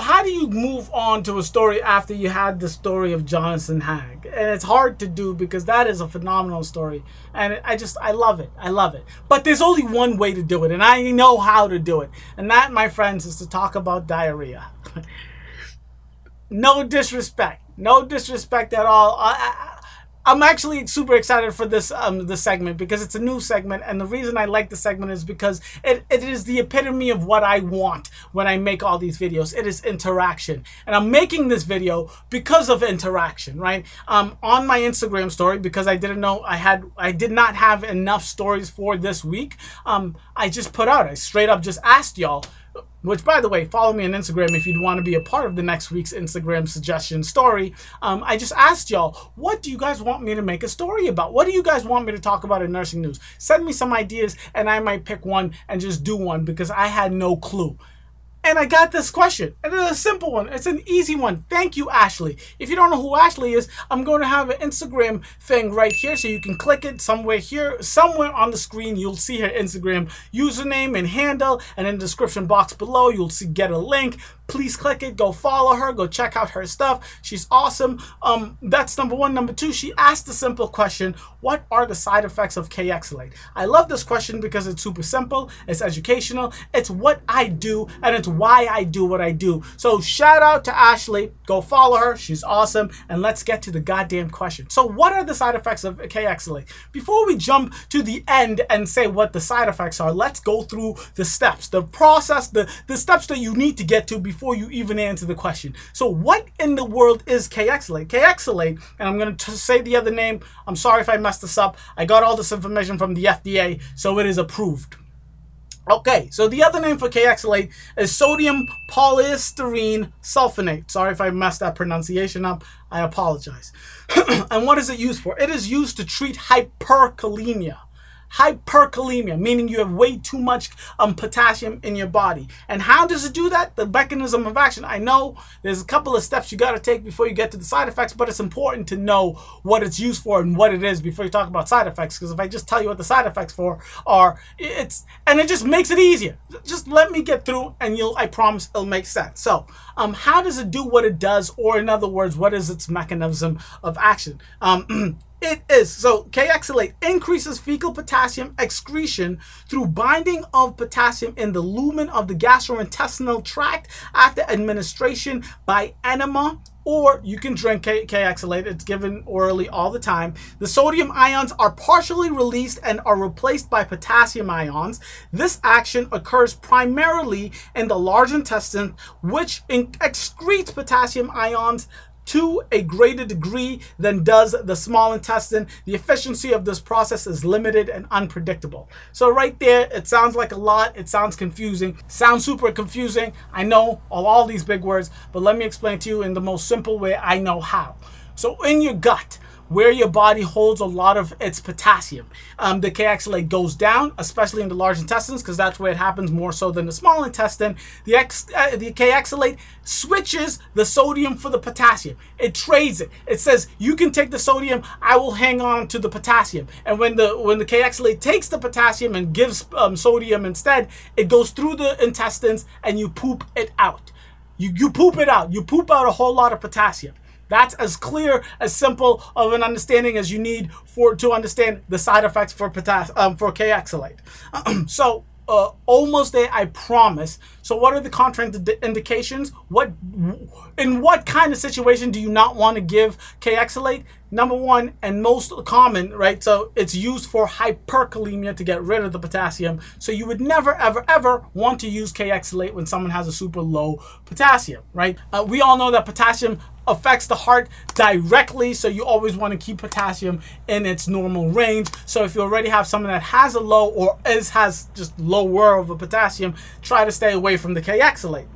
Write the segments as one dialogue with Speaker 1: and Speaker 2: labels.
Speaker 1: how do you move on to a story after you had the story of Jonathan Hagg? And it's hard to do because that is a phenomenal story. And I just, I love it. I love it. But there's only one way to do it, and I know how to do it. And that, my friends, is to talk about diarrhea. no disrespect. No disrespect at all. I, I, I'm actually super excited for this um segment because it's a new segment and the reason I like the segment is because it, it is the epitome of what I want when I make all these videos. It is interaction. And I'm making this video because of interaction, right? Um on my Instagram story because I didn't know I had I did not have enough stories for this week. Um I just put out I straight up just asked y'all which by the way follow me on instagram if you'd want to be a part of the next week's instagram suggestion story. Um, i just asked y'all what do you guys want me to make a story about? What do you guys want me to talk about in nursing news? Send me some ideas and i might pick one and just do one because i had no clue and I got this question. And it's a simple one. It's an easy one. Thank you, Ashley. If you don't know who Ashley is, I'm going to have an Instagram thing right here so you can click it somewhere here. Somewhere on the screen, you'll see her Instagram username and handle. And in the description box below, you'll see get a link please click it. Go follow her. Go check out her stuff. She's awesome. Um that's number one. Number two she asked the simple question. What are the side effects of kayexalate i love this question because it's super simple. It's educational. It's what i do and it's why i do what i do. So shout out to ashley. Go follow her. She's awesome. And let's get to the goddamn question. So what are the side effects of kayexalate before we jump to the end and say what the side effects are let's go through the steps. The process the the steps that you need to get to before before you even answer the question. So what in the world is Kayexalate? Kayexalate, and I'm going to say the other name. I'm sorry if I messed this up. I got all this information from the FDA, so it is approved. Okay, so the other name for Kayexalate is sodium polystyrene sulfonate. Sorry if I messed that pronunciation up. I apologize. and what is it used for? It is used to treat hyperkalemia hyperkalemia, meaning you have way too much um, potassium in your body. And how does it do that? The mechanism of action. I know there's a couple of steps you got to take before you get to the side effects, but it's important to know what it's used for and what it is before you talk about side effects. Because if I just tell you what the side effects for are, it's and it just makes it easier. Just let me get through, and you'll. I promise it'll make sense. So, um, how does it do what it does, or in other words, what is its mechanism of action? Um, It is. So Kayexalate increases fecal potassium excretion through binding of potassium in the lumen of the gastrointestinal tract after administration by enema or you can drink K- Kayexalate. It's given orally all the time. The sodium ions are partially released and are replaced by potassium ions. This action occurs primarily in the large intestine, which excretes potassium ions to a greater degree than does the small intestine. The efficiency of this process is limited and unpredictable. So right there, it sounds like a lot. It sounds confusing. Sounds super confusing. I know all, all these big words, but let me explain to you in the most simple way I know how. So in your gut, where your body holds a lot of its potassium. Um, the Kayexalate goes down, especially in the large intestines, because that's where it happens more so than the small intestine. The, X, uh, the Kayexalate switches the sodium for the potassium. It trades it. It says you can take the sodium, I will hang on to the potassium. And when the when the Kayexalate takes the potassium and gives um, sodium instead, it goes through the intestines and you poop it out. You, you poop it out. You poop out a whole lot of potassium. That's as clear, as simple of an understanding as you need for to understand the side effects for potassium um, for Kayexalate. so uh, almost there, I promise. So, what are the contraindications? What in what kind of situation do you not want to give Kayexalate? Number one and most common, right? So it's used for hyperkalemia to get rid of the potassium. So you would never, ever, ever want to use Kayexalate when someone has a super low potassium, right? Uh, we all know that potassium affects the heart directly so you always want to keep potassium in its normal range so if you already have someone that has a low or is has just lower of a potassium try to stay away from the Kayexalate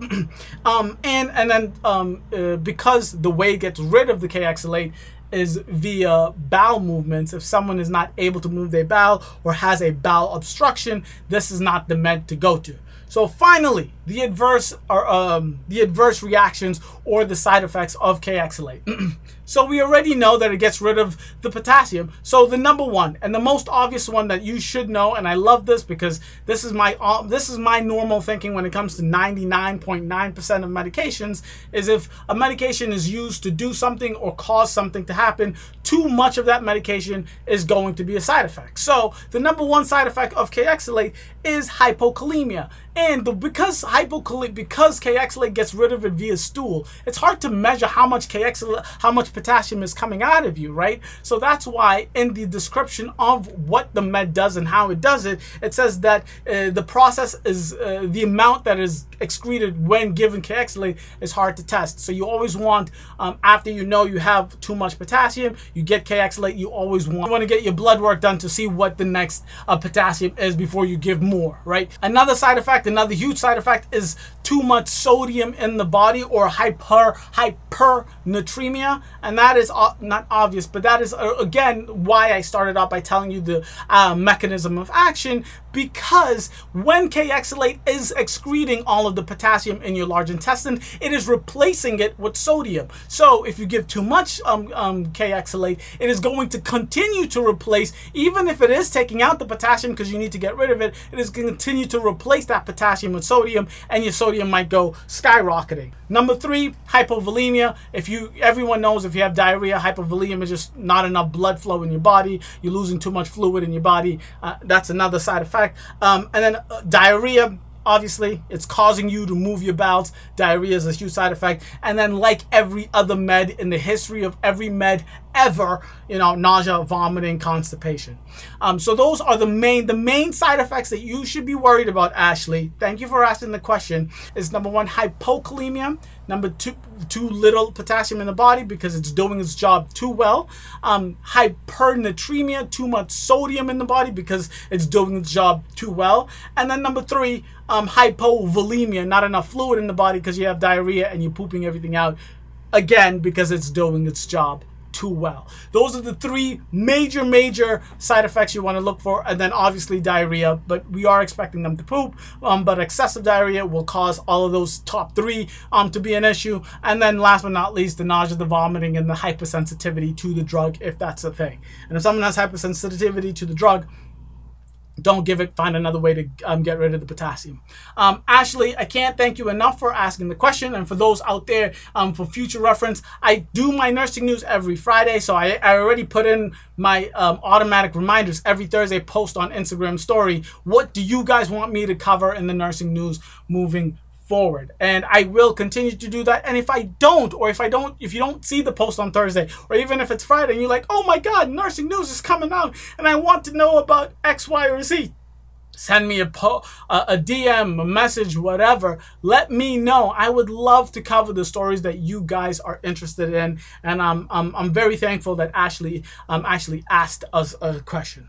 Speaker 1: um, and and then um, uh, because the way it gets rid of the Kayexalate is via bowel movements. If someone is not able to move their bowel or has a bowel obstruction, this is not the med to go to. So finally, the adverse or um, the adverse reactions or the side effects of Kayexalate. so we already know that it gets rid of the potassium. So the number one and the most obvious one that you should know, and I love this because this is my uh, this is my normal thinking when it comes to 99.9% of medications, is if a medication is used to do something or cause something to happen, too much of that medication is going to be a side effect. So the number one side effect of Kayexalate is hypokalemia. And the, because hypokalemia, because Kayexalate gets rid of it via stool, it's hard to measure how much Kayexalate, how much potassium is coming out of you, right? So that's why in the description of what the med does and how it does it, it says that uh, the process is uh, the amount that is excreted when given Kayexalate is hard to test. So you always want, um, after you know you have too much potassium, you get Kayexalate, you always want, you want to get your blood work done to see what the next uh, potassium is before you give more, right? Another side effect, another huge side effect is too much sodium in the body or hyper hypernatremia and that is uh, not obvious but that is uh, again why I started out by telling you the uh, mechanism of action because when Kayexalate is excreting all of the potassium in your large intestine it is replacing it with sodium. So if you give too much um, um, it is going to continue to replace even if it is taking out the potassium because you need to get rid of it it is going to continue to replace that potassium with sodium and your sodium sodium might go skyrocketing. Number three, hypovolemia. If you, everyone knows if you have diarrhea, hypovolemia is just not enough blood flow in your body. You're losing too much fluid in your body. Uh, that's another side effect. Um, and then uh, diarrhea obviously it's causing you to move your bowels diarrhea is a huge side effect and then like every other med in the history of every med ever you know nausea vomiting constipation. Um, so those are the main the main side effects that you should be worried about ashley. Thank you for asking the question. Is number one hypokalemia. Number two too little potassium in the body because it's doing its job too well. Um, hypernatremia too much sodium in the body because it's doing its job too well. And then number three um, hypovolemia not enough fluid in the body because you have diarrhea and you're pooping everything out again because it's doing its job too well. Those are the three major, major side effects you want to look for. And then obviously diarrhea, but we are expecting them to poop. Um, but excessive diarrhea will cause all of those top three um, to be an issue. And then last but not least, the nausea, the vomiting, and the hypersensitivity to the drug, if that's a thing. And if someone has hypersensitivity to the drug, don't give it find another way to um, get rid of the potassium. Um, ashley i can't thank you enough for asking the question and for those out there um, for future reference. I do my nursing news every friday so i, I already put in my um, automatic reminders every thursday post on instagram story. What do you guys want me to cover in the nursing news moving forward. And i will continue to do that. And if i don't or if i don't if you don't see the post on thursday or even if it's friday and you're like oh my god nursing news is coming out and i want to know about x y or z send me a po- a, a dm a message whatever. Let me know. I would love to cover the stories that you guys are interested in. And i'm i'm, I'm very thankful that ashley um actually asked us a question